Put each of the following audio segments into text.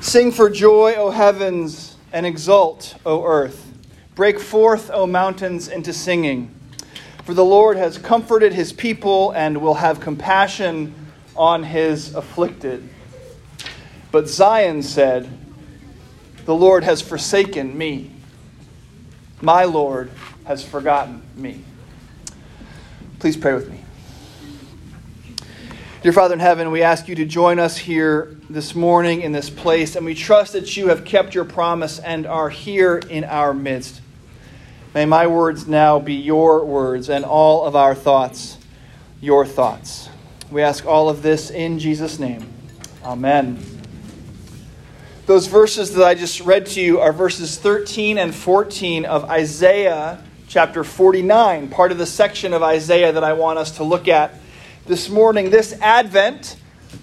Sing for joy, O heavens, and exult, O earth. Break forth, O mountains, into singing. For the Lord has comforted his people and will have compassion on his afflicted. But Zion said, The Lord has forsaken me. My Lord has forgotten me. Please pray with me. Dear Father in heaven, we ask you to join us here this morning in this place, and we trust that you have kept your promise and are here in our midst. May my words now be your words and all of our thoughts your thoughts. We ask all of this in Jesus' name. Amen. Those verses that I just read to you are verses 13 and 14 of Isaiah chapter 49, part of the section of Isaiah that I want us to look at this morning. This Advent,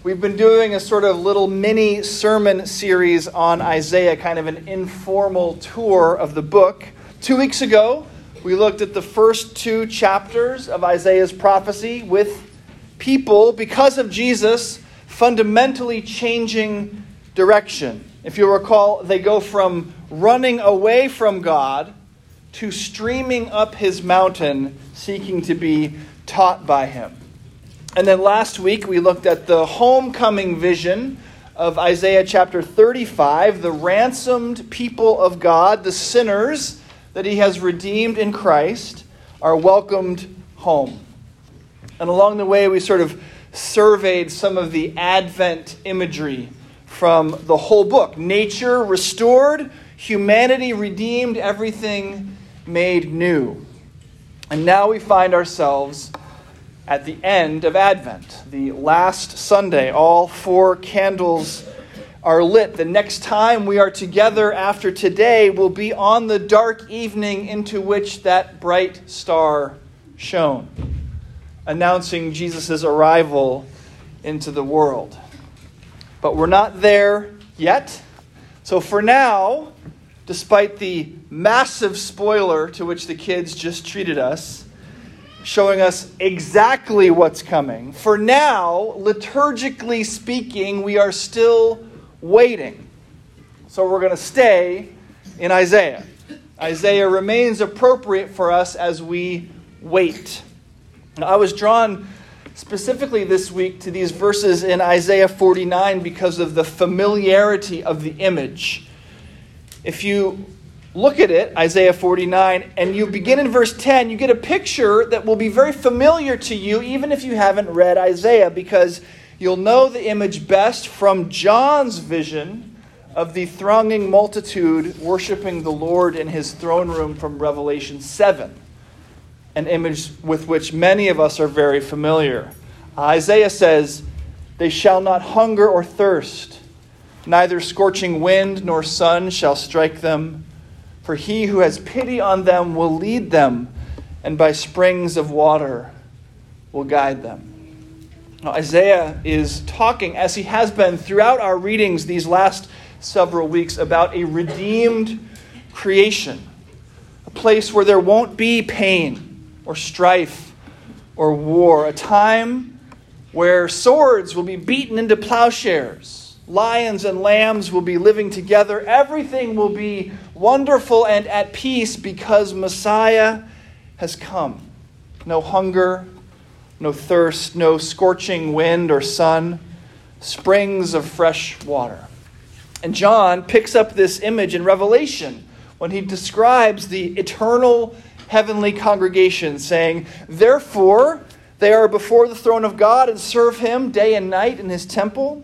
we've been doing a sort of little mini sermon series on Isaiah, kind of an informal tour of the book. Two weeks ago, we looked at the first two chapters of Isaiah's prophecy with people, because of Jesus, fundamentally changing direction. If you recall, they go from running away from God to streaming up his mountain, seeking to be taught by him. And then last week we looked at the homecoming vision of Isaiah chapter 35, the ransomed people of God, the sinners that he has redeemed in Christ, are welcomed home. And along the way, we sort of surveyed some of the Advent imagery from the whole book nature restored, humanity redeemed, everything made new. And now we find ourselves at the end of Advent, the last Sunday. All four candles are lit. The next time we are together after today will be on the dark evening into which that bright star shone, announcing Jesus' arrival into the world. But we're not there yet. So for now, despite the massive spoiler to which the kids just treated us, showing us exactly what's coming. For now, liturgically speaking, we are still waiting. So we're going to stay in Isaiah. Isaiah remains appropriate for us as we wait. Now, I was drawn specifically this week to these verses in Isaiah 49 because of the familiarity of the image. If you look at it, Isaiah 49, and you begin in verse 10, you get a picture that will be very familiar to you, even if you haven't read Isaiah, because you'll know the image best from John's vision of the thronging multitude worshiping the Lord in his throne room from Revelation 7, an image with which many of us are very familiar. Isaiah says, They shall not hunger or thirst, neither scorching wind nor sun shall strike them for he who has pity on them will lead them, and by springs of water will guide them. Now, Isaiah is talking, as he has been throughout our readings these last several weeks, about a redeemed creation, a place where there won't be pain or strife or war, a time where swords will be beaten into plowshares Lions and lambs will be living together. Everything will be wonderful and at peace because Messiah has come. No hunger, no thirst, no scorching wind or sun, springs of fresh water. And John picks up this image in Revelation when he describes the eternal heavenly congregation, saying, Therefore, they are before the throne of God and serve him day and night in his temple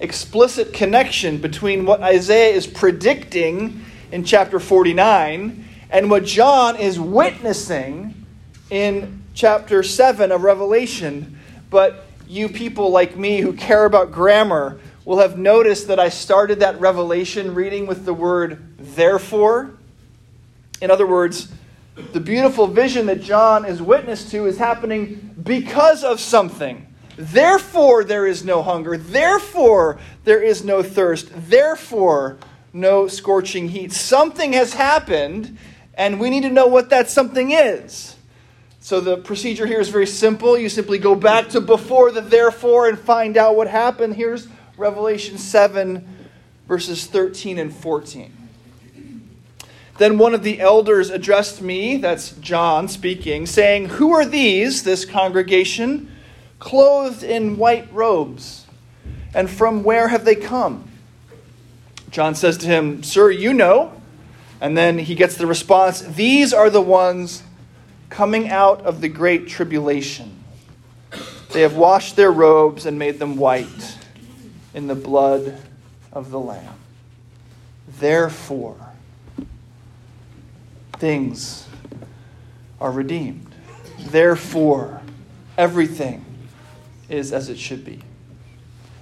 explicit connection between what Isaiah is predicting in chapter 49 and what John is witnessing in chapter 7 of Revelation. But you people like me who care about grammar will have noticed that I started that Revelation reading with the word therefore. In other words, the beautiful vision that John is witness to is happening because of something. Therefore, there is no hunger. Therefore, there is no thirst. Therefore, no scorching heat. Something has happened, and we need to know what that something is. So, the procedure here is very simple. You simply go back to before the therefore and find out what happened. Here's Revelation 7, verses 13 and 14. Then one of the elders addressed me, that's John speaking, saying, Who are these, this congregation, clothed in white robes? And from where have they come? John says to him, Sir, you know. And then he gets the response These are the ones coming out of the great tribulation. They have washed their robes and made them white in the blood of the Lamb. Therefore, things are redeemed. Therefore, everything is as it should be.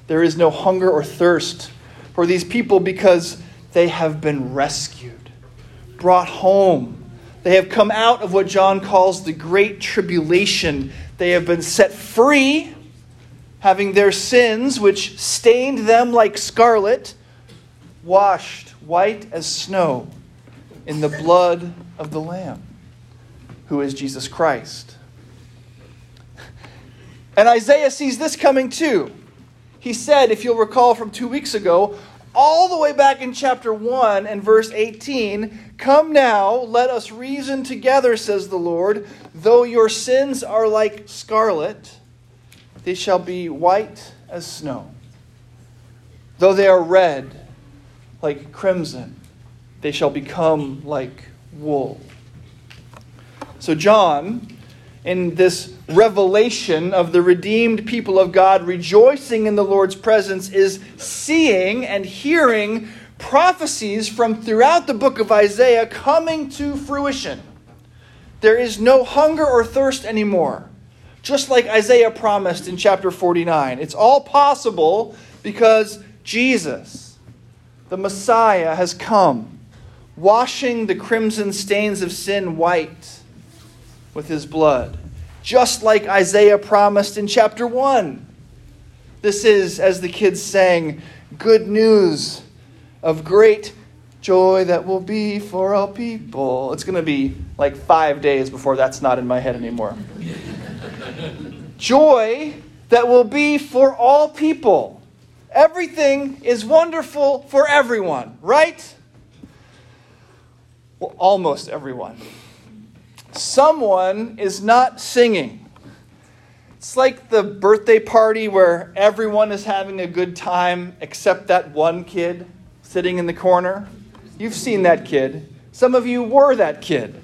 There is no hunger or thirst for these people because they have been rescued, brought home. They have come out of what John calls the great tribulation. They have been set free, having their sins, which stained them like scarlet, washed white as snow in the blood of the Lamb, who is Jesus Christ. And Isaiah sees this coming too. He said, if you'll recall from two weeks ago, all the way back in chapter 1 and verse 18 Come now, let us reason together, says the Lord. Though your sins are like scarlet, they shall be white as snow. Though they are red like crimson, they shall become like wool. So, John, in this revelation of the redeemed people of God rejoicing in the Lord's presence, is seeing and hearing prophecies from throughout the book of Isaiah coming to fruition. There is no hunger or thirst anymore, just like Isaiah promised in chapter 49. It's all possible because Jesus, the Messiah, has come washing the crimson stains of sin white with his blood, just like Isaiah promised in chapter 1. This is, as the kids sang, good news of great joy that will be for all people. It's going to be like five days before that's not in my head anymore. joy that will be for all people. Everything is wonderful for everyone, right? Well, almost everyone. Someone is not singing. It's like the birthday party where everyone is having a good time except that one kid sitting in the corner. You've seen that kid. Some of you were that kid.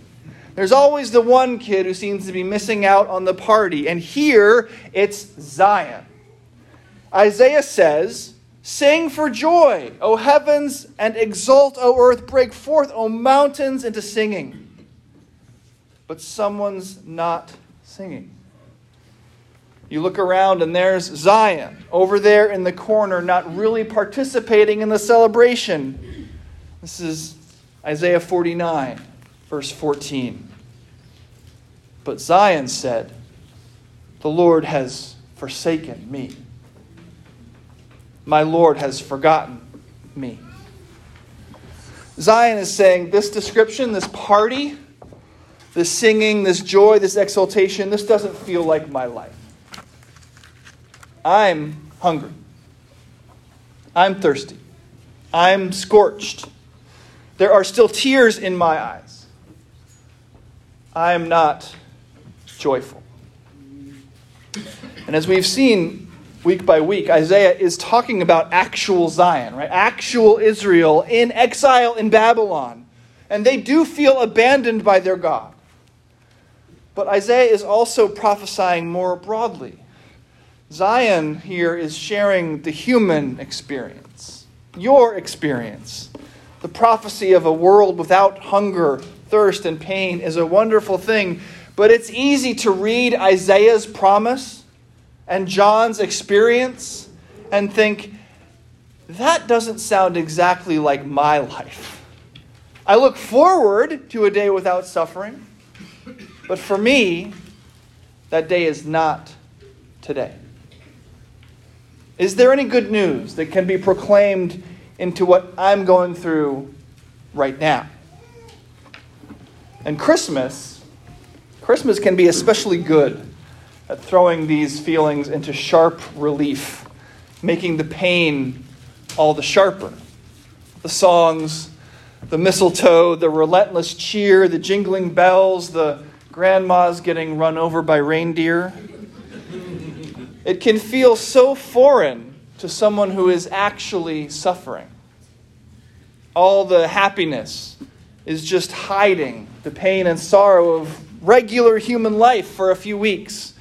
There's always the one kid who seems to be missing out on the party. And here it's Zion. Isaiah says, Sing for joy, O heavens, and exult, O earth. Break forth, O mountains, into singing. But someone's not singing. You look around and there's Zion over there in the corner, not really participating in the celebration. This is Isaiah 49, verse 14. But Zion said, The Lord has forsaken me my Lord has forgotten me. Zion is saying this description, this party, this singing, this joy, this exultation, this doesn't feel like my life. I'm hungry. I'm thirsty. I'm scorched. There are still tears in my eyes. I am not joyful. And as we've seen week by week, Isaiah is talking about actual Zion, right? Actual Israel in exile in Babylon. And they do feel abandoned by their God. But Isaiah is also prophesying more broadly. Zion here is sharing the human experience, your experience. The prophecy of a world without hunger, thirst, and pain is a wonderful thing, but it's easy to read Isaiah's promise and John's experience and think, that doesn't sound exactly like my life. I look forward to a day without suffering. But for me, that day is not today. Is there any good news that can be proclaimed into what I'm going through right now? And Christmas, Christmas can be especially good at throwing these feelings into sharp relief, making the pain all the sharper. The songs, the mistletoe, the relentless cheer, the jingling bells, the grandmas getting run over by reindeer. It can feel so foreign to someone who is actually suffering. All the happiness is just hiding the pain and sorrow of regular human life for a few weeks.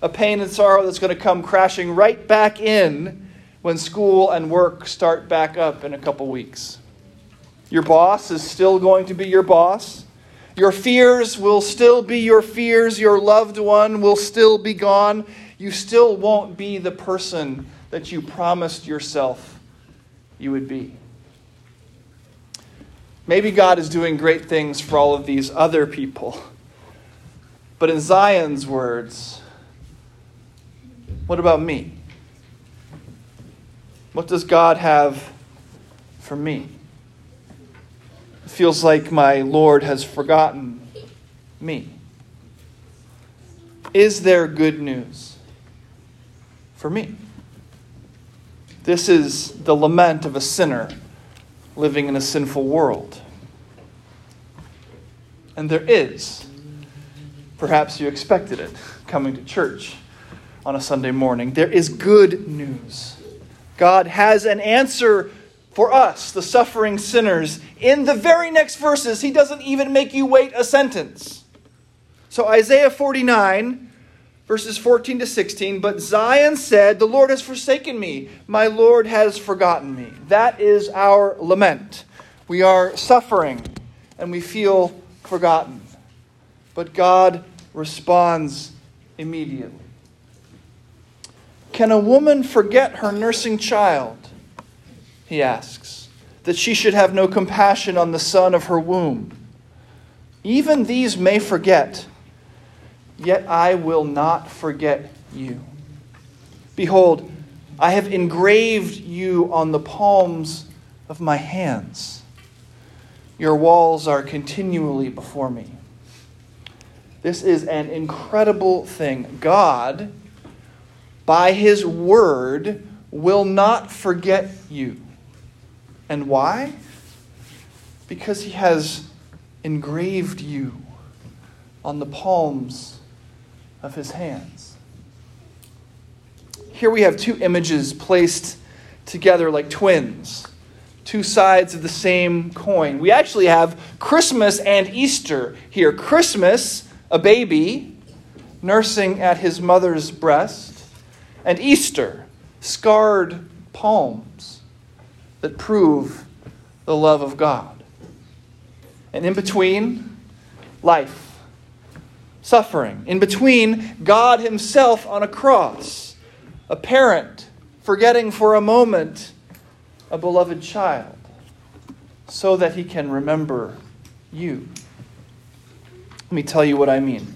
A pain and sorrow that's going to come crashing right back in when school and work start back up in a couple weeks. Your boss is still going to be your boss. Your fears will still be your fears. Your loved one will still be gone you still won't be the person that you promised yourself you would be. Maybe God is doing great things for all of these other people. But in Zion's words, what about me? What does God have for me? Feels like my Lord has forgotten me. Is there good news? for me. This is the lament of a sinner living in a sinful world. And there is. Perhaps you expected it coming to church on a Sunday morning. There is good news. God has an answer for us, the suffering sinners. In the very next verses, He doesn't even make you wait a sentence. So, Isaiah 49 verses 14 to 16. But Zion said, The Lord has forsaken me, my Lord has forgotten me. That is our lament. We are suffering and we feel forgotten. But God responds immediately. Can a woman forget her nursing child? He asks, that she should have no compassion on the son of her womb. Even these may forget Yet I will not forget you. Behold, I have engraved you on the palms of my hands. Your walls are continually before me. This is an incredible thing. God, by his word, will not forget you. And why? Because he has engraved you on the palms of his hands. Here we have two images placed together like twins, two sides of the same coin. We actually have Christmas and Easter here. Christmas, a baby nursing at his mother's breast, and Easter, scarred palms that prove the love of God. And in between, life suffering. In between, God Himself on a cross, a parent forgetting for a moment a beloved child so that He can remember you. Let me tell you what I mean.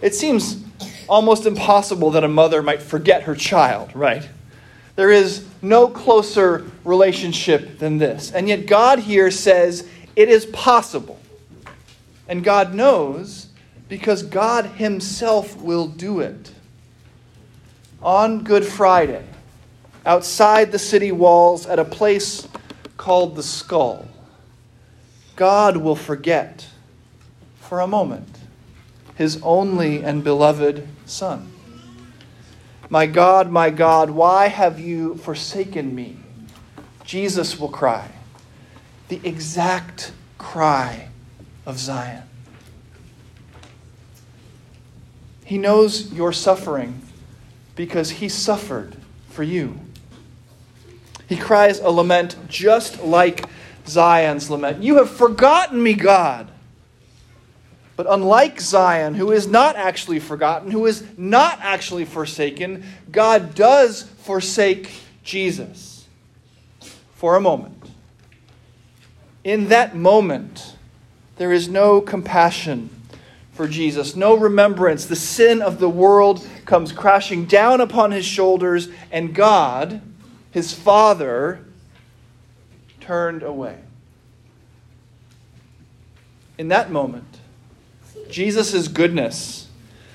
It seems almost impossible that a mother might forget her child, right? There is no closer relationship than this. And yet, God here says it is possible. And God knows because God Himself will do it. On Good Friday, outside the city walls at a place called the skull, God will forget for a moment His only and beloved Son. My God, my God, why have you forsaken me? Jesus will cry, the exact cry of Zion. He knows your suffering because he suffered for you. He cries a lament just like Zion's lament You have forgotten me, God. But unlike Zion, who is not actually forgotten, who is not actually forsaken, God does forsake Jesus for a moment. in that moment, there is no compassion for Jesus, no remembrance. The sin of the world comes crashing down upon his shoulders, and God, his Father, turned away. In that moment, Jesus' goodness,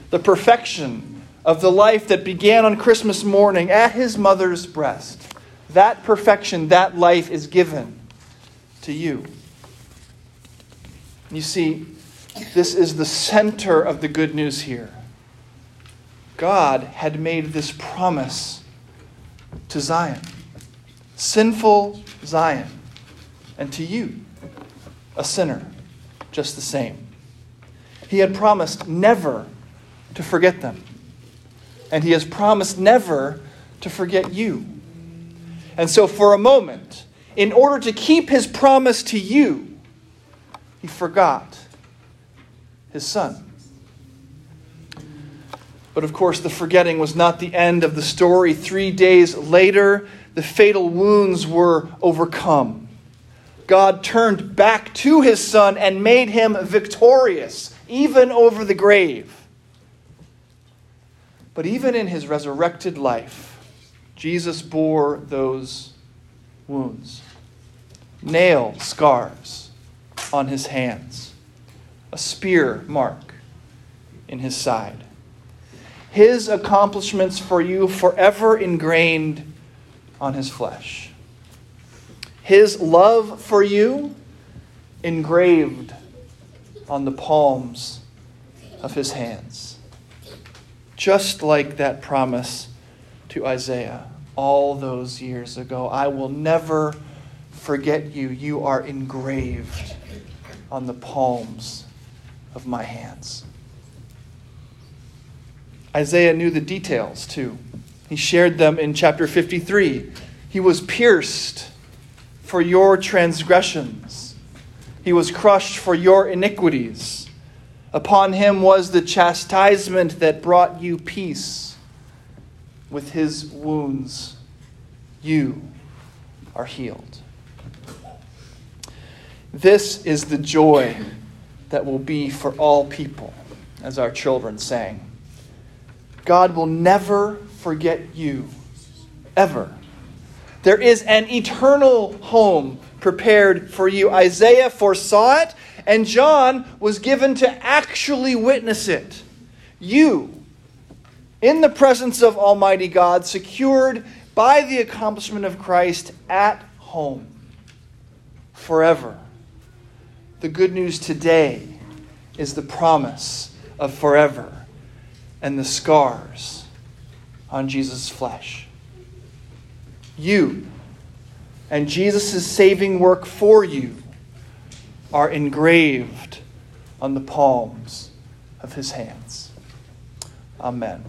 the perfection of the life that began on Christmas morning at his mother's breast, that perfection, that life is given to you. You see, this is the center of the good news here. God had made this promise to Zion, sinful Zion, and to you, a sinner, just the same. He had promised never to forget them, and He has promised never to forget you. And so, for a moment, in order to keep His promise to you, He forgot his son. But of course, the forgetting was not the end of the story. Three days later, the fatal wounds were overcome. God turned back to his son and made him victorious, even over the grave. But even in his resurrected life, Jesus bore those wounds nail scars on his hands a spear mark in his side. His accomplishments for you forever ingrained on his flesh. His love for you engraved on the palms of his hands. Just like that promise to Isaiah all those years ago I will never forget you. You are engraved on the palms of my hands. Isaiah knew the details too. He shared them in chapter 53. He was pierced for your transgressions, he was crushed for your iniquities. Upon him was the chastisement that brought you peace. With his wounds, you are healed. This is the joy that will be for all people, as our children sang. God will never forget you, ever. There is an eternal home prepared for you. Isaiah foresaw it, and John was given to actually witness it. You, in the presence of Almighty God, secured by the accomplishment of Christ at home forever. The good news today is the promise of forever and the scars on Jesus' flesh. You and Jesus' saving work for you are engraved on the palms of his hands. Amen.